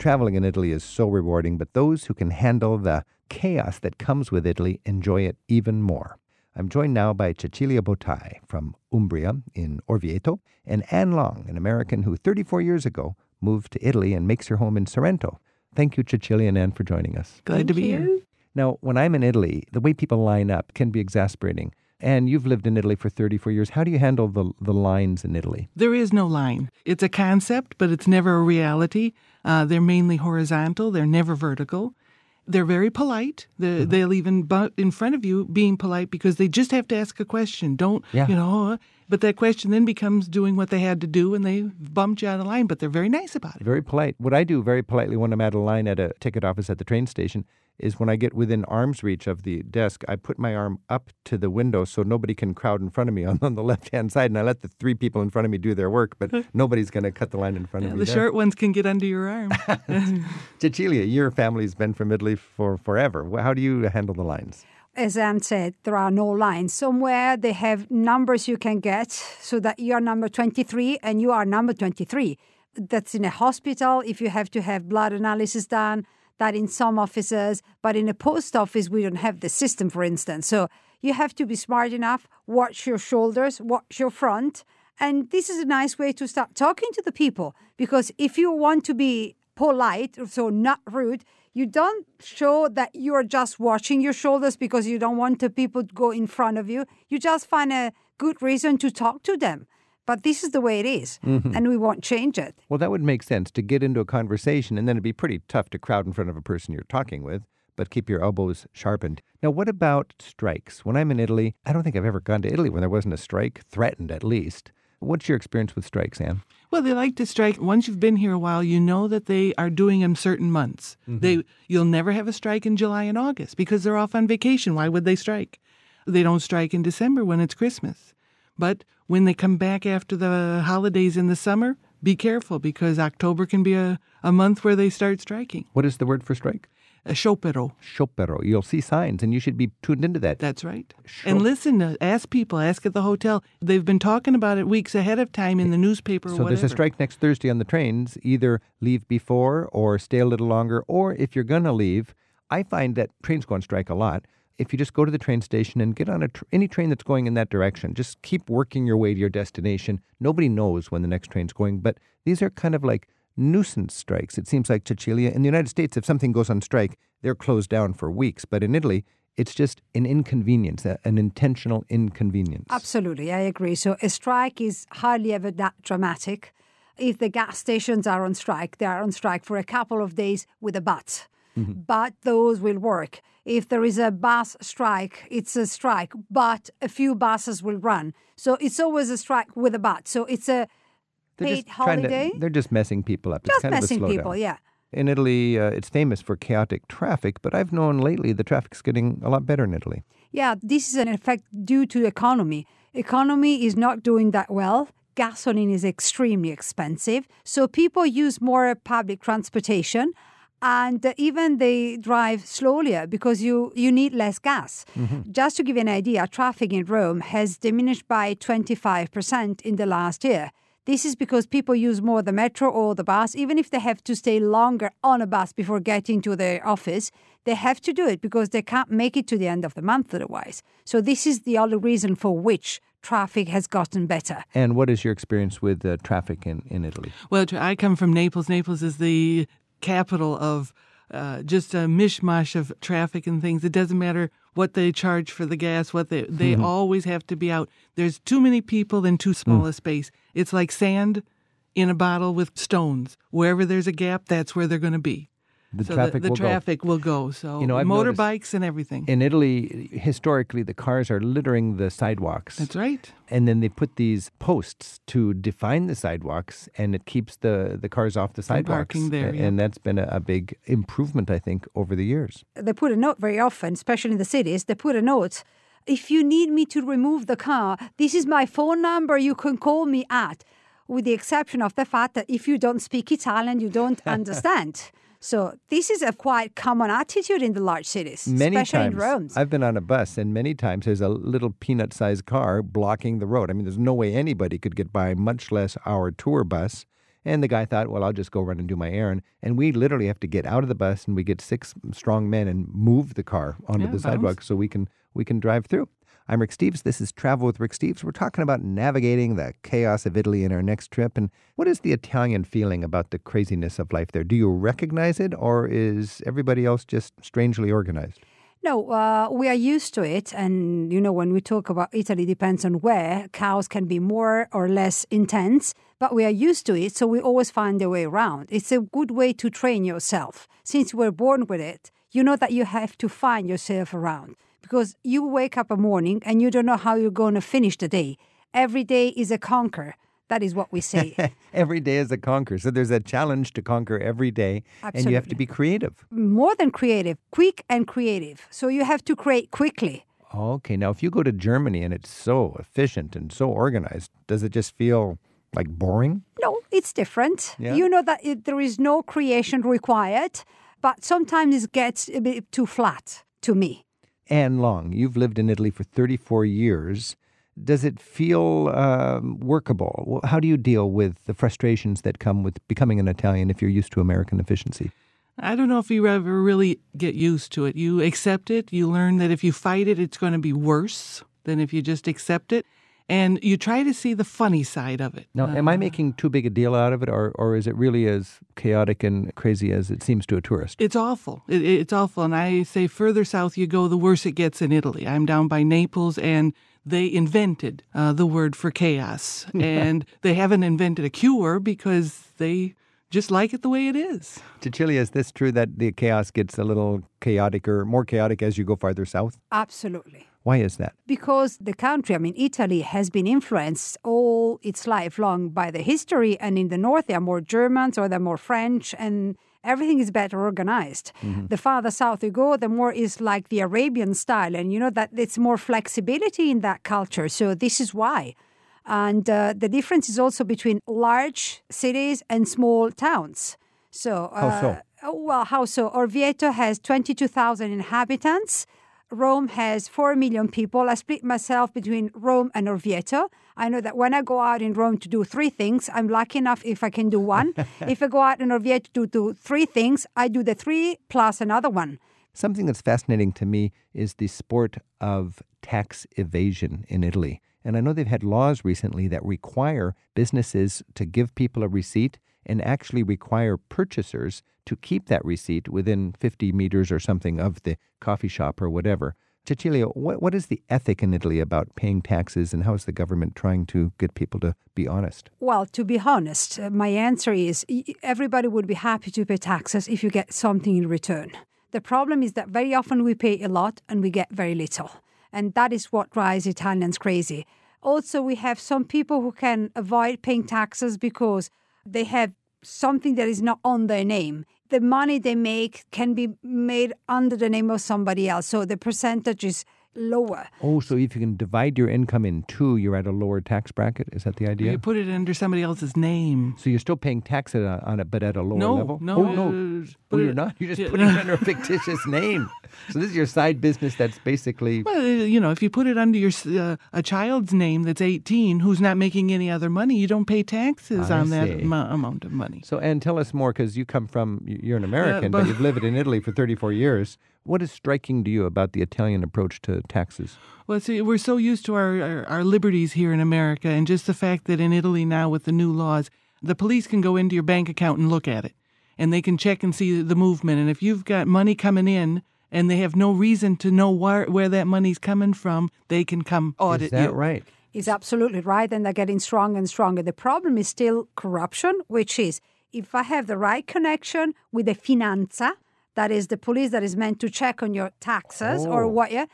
Traveling in Italy is so rewarding, but those who can handle the chaos that comes with Italy enjoy it even more. I'm joined now by Cecilia Bottai from Umbria in Orvieto and Anne Long, an American who 34 years ago moved to Italy and makes her home in Sorrento. Thank you, Cecilia and Anne, for joining us. Glad to be here. Now, when I'm in Italy, the way people line up can be exasperating. And you've lived in Italy for 34 years. How do you handle the, the lines in Italy? There is no line. It's a concept, but it's never a reality. Uh, they're mainly horizontal, they're never vertical. They're very polite. The, Mm-hmm. They'll even butt in front of you being polite because they just have to ask a question. Don't, Yeah. you know, but that question then becomes doing what they had to do and they bumped you out of line, but they're very nice about it. Very polite. What I do very politely when I'm at a line at a ticket office at the train station is when I get within arm's reach of the desk, I put my arm up to the window so nobody can crowd in front of me on, on the left hand side, and I let the three people in front of me do their work, but nobody's going to cut the line in front of Yeah, me. the there. short ones can get under your arm. Cecilia, your family's been from Italy for forever. How do you handle the lines? As Anne said, there are no lines. Somewhere they have numbers you can get so that you're number 23 and you are number 23. That's in a hospital if you have to have blood analysis done, that in some offices, but in a post office, we don't have the system, for instance. So you have to be smart enough, watch your shoulders, watch your front. And this is a nice way to start talking to the people because if you want to be polite, so not rude, you don't show that you're just watching your shoulders because you don't want the people to go in front of you. You just find a good reason to talk to them. But this is the way it is, mm-hmm. and we won't change it. Well, that would make sense to get into a conversation, and then it'd be pretty tough to crowd in front of a person you're talking with, but keep your elbows sharpened. Now, what about strikes? When I'm in Italy, I don't think I've ever gone to Italy when there wasn't a strike, threatened at least. What's your experience with strikes, Anne? Well, they like to strike. Once you've been here a while, you know that they are doing them certain months. Mm-hmm. They you'll never have a strike in July and August because they're off on vacation. Why would they strike? They don't strike in December when it's Christmas. But when they come back after the holidays in the summer, be careful because October can be a, a month where they start striking. What is the word for strike? A sciopero. Sciopero. You'll see signs, and you should be tuned into that. That's right. Sure. And listen, uh, ask people, ask at the hotel. They've been talking about it weeks ahead of time in the newspaper or so there's a strike next Thursday on the trains. Either leave before or stay a little longer, or if you're going to leave, I find that trains go on strike a lot. If you just go to the train station and get on a tr- any train that's going in that direction, just keep working your way to your destination. Nobody knows when the next train's going, but these are kind of like nuisance strikes. It seems like Cecilia in the United States, if something goes on strike, they're closed down for weeks. But in Italy, it's just an inconvenience, an intentional inconvenience. Absolutely, I agree. So a strike is hardly ever that dramatic. If the gas stations are on strike, they are on strike for a couple of days with a but. But those will work. If there is a bus strike, it's a strike, but a few buses will run. So it's always a strike with a but. So it's a They're paid just to- holiday. they're just messing people up. just it's kind messing of a slowdown. people, yeah. In Italy, uh, it's famous for chaotic traffic, but I've known lately the traffic's getting a lot better in Italy. Yeah, this is an effect due to economy. Economy is not doing that well. Gasoline is extremely expensive, so people use more public transportation, and uh, even they drive slower because you you need less gas. Just to give you an idea, traffic in Rome has diminished by twenty five percent in the last year. This is because people use more the metro or the bus, even if they have to stay longer on a bus before getting to their office. They have to do it because they can't make it to the end of the month otherwise. So, this is the only reason for which traffic has gotten better. And what is your experience with uh, traffic in, in Italy? Well, I come from Naples. Naples is the capital of uh, just a mishmash of traffic and things. It doesn't matter what they charge for the gas, what they they always have to be out. There's too many people in too small a space. It's like sand in a bottle with stones. Wherever there's a gap, that's where they're going to be. The so traffic the, the will go. will go. So You know, I've motorbikes and everything. In Italy, historically, the cars are littering the sidewalks. that's right. And then they put these posts to define the sidewalks, and it keeps the, the cars off the sidewalks. parking there, A- yeah. And that's been a, a big improvement, I think, over the years. They put a note very often, especially in the cities, they put a note. If you need me to remove the car, this is my phone number you can call me at, with the exception of the fact that if you don't speak Italian, you don't understand. So this is a quite common attitude in the large cities, Many especially times, in Rome. I've been on a bus, and many times there's a little peanut-sized car blocking the road. I mean, there's no way anybody could get by, much less our tour bus. And the guy thought, well, I'll just go run and do my errand. And we literally have to get out of the bus and we get six strong men and move the car onto Yeah, the sidewalk so we can we can drive through. I'm Rick Steves. This is Travel with Rick Steves. We're talking about navigating the chaos of Italy in our next trip. And what is the Italian feeling about the craziness of life there? Do you recognize it, or is everybody else just strangely organized? No, uh, we are used to it. And, you know, when we talk about Italy, depends on where. Cows can be more or less intense, but we are used to it. So we always find a way around. It's a good way to train yourself. Since we're born with it, you know that you have to find yourself around because you wake up a morning and you don't know how you're going to finish the day. Every day is a conquer. That is what we say. every day is a conquer. So there's a challenge to conquer every day, and you have to be creative. More than creative, quick and creative. So you have to create quickly. Okay, now if you go to Germany and it's so efficient and so organized, does it just feel like boring? No, it's different. Yeah? You know that it, there is no creation required, but sometimes it gets a bit too flat to me. Anne Long, you've lived in Italy for 34 years. Does it feel um, workable? How do you deal with the frustrations that come with becoming an Italian if you're used to American efficiency? I don't know if you ever really get used to it. You accept it. You learn that if you fight it, it's going to be worse than if you just accept it. And you try to see the funny side of it. Now, am I making too big a deal out of it, or, or is it really as chaotic and crazy as it seems to a tourist? It's awful. It, it's awful. And I say further south you go, the worse it gets in Italy. I'm down by Naples, and they invented uh, the word for chaos. and they haven't invented a cure because they just like it the way it is. Cecilia, is this true that the chaos gets a little chaotic or more chaotic as you go farther south? Absolutely. Why is that? Because the country, I mean, Italy has been influenced all its life long by the history, and in the north, there are more Germans or there are more French, and everything is better organized. The farther south you go, the more is like the Arabian style, and you know that it's more flexibility in that culture. So, this is why. And uh, the difference is also between large cities and small towns. So, How so? uh, oh, well, how so? Orvieto has 22,000 inhabitants. Rome has 4 million people. I split myself between Rome and Orvieto. I know that when I go out in Rome to do three things, I'm lucky enough if I can do one. if I go out in Orvieto to do three things, I do the three plus another one. Something that's fascinating to me is the sport of tax evasion in Italy. And I know they've had laws recently that require businesses to give people a receipt and actually require purchasers to keep that receipt within 50 meters or something of the coffee shop or whatever. Cecilia, what, what is the ethic in Italy about paying taxes and how is the government trying to get people to be honest? Well, to be honest, uh, my answer is everybody would be happy to pay taxes if you get something in return. The problem is that very often we pay a lot and we get very little. And that is what drives Italians crazy. Also, we have some people who can avoid paying taxes because they have something that is not on their name. The money they make can be made under the name of somebody else. So the percentage is lower. Oh, so if you can divide your income in two, you're at a lower tax bracket? Is that the idea? You put it under somebody else's name. So you're still paying tax on on it, but at a lower No, level? no, Oh, no. uh, Oh, you're not? You're just yeah. putting it under a fictitious name. So this is your side business that's basically... Well, uh, you know, if you put it under your uh, a child's name that's 18 who's not making any other money, you don't pay taxes I on that see. amount of money. So, Anne, tell us more, because you come from... You're an American, but, but- you've lived in Italy for 34 years. What is striking to you about the Italian approach to taxes? Well, see, we're so used to our, our, our liberties here in America, and just the fact that in Italy now with the new laws, the police can go into your bank account and look at it, and they can check and see the movement. And if you've got money coming in and they have no reason to know where, where that money's coming from, they can come audit is that you. right? is absolutely right, and they're getting stronger and stronger. The problem is still corruption, which is if I have the right connection with the finanza, that is the police that is meant to check on your taxes or Oh. what, yeah,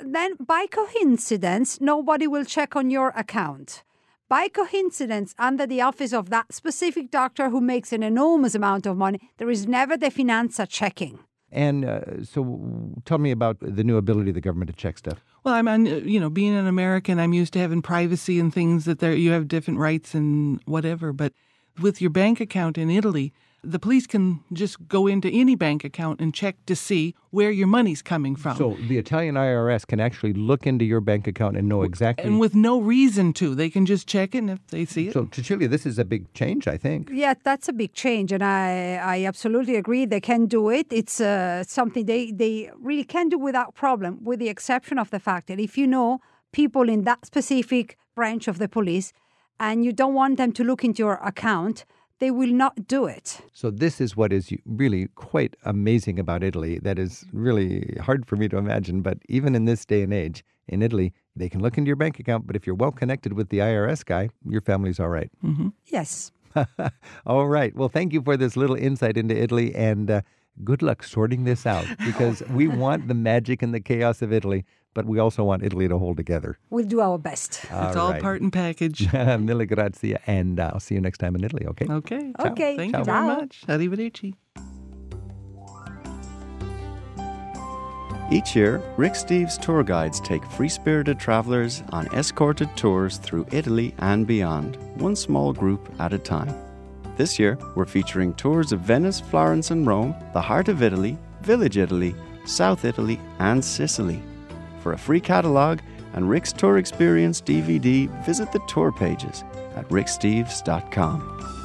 then by coincidence, nobody will check on your account. By coincidence, under the office of that specific doctor who makes an enormous amount of money, there is never the finanza checking. And uh, so tell me about the new ability of the government to check stuff. Well, I'm, on, you know, being an American, I'm used to having privacy and things that there you have different rights and whatever. But with your bank account in Italy, the police can just go into any bank account and check to see where your money's coming from. So the Italian IRS can actually look into your bank account and know exactly. and with no reason to. They can just check it and if they see it. so, Cecilia, this is a big change, I think. Yeah, that's a big change, and I, I absolutely agree. They can do it. It's uh, something they, they really can do without problem, with the exception of the fact that if you know people in that specific branch of the police and you don't want them to look into your account, they will not do it. So this is what is really quite amazing about Italy. That is really hard for me to imagine. But even in this day and age, in Italy, they can look into your bank account. But if you're well connected with the IRS guy, your family's all right. Yes. all right. Well, thank you for this little insight into Italy, and uh, good luck sorting this out because we want the magic and the chaos of Italy, but we also want Italy to hold together. We'll do our best. it's all right. part and package. Mille grazie, and uh, I'll see you next time in Italy. Okay. Okay. Okay. Thank Ciao. you very much. Arrivederci. Each year, Rick Steves tour guides take free spirited travelers on escorted tours through Italy and beyond, one small group at a time. This year, we're featuring tours of Venice, Florence, and Rome, the heart of Italy, Village Italy, South Italy, and Sicily. For a free catalogue and Rick's Tour Experience DVD, visit the tour pages at ricksteves.com.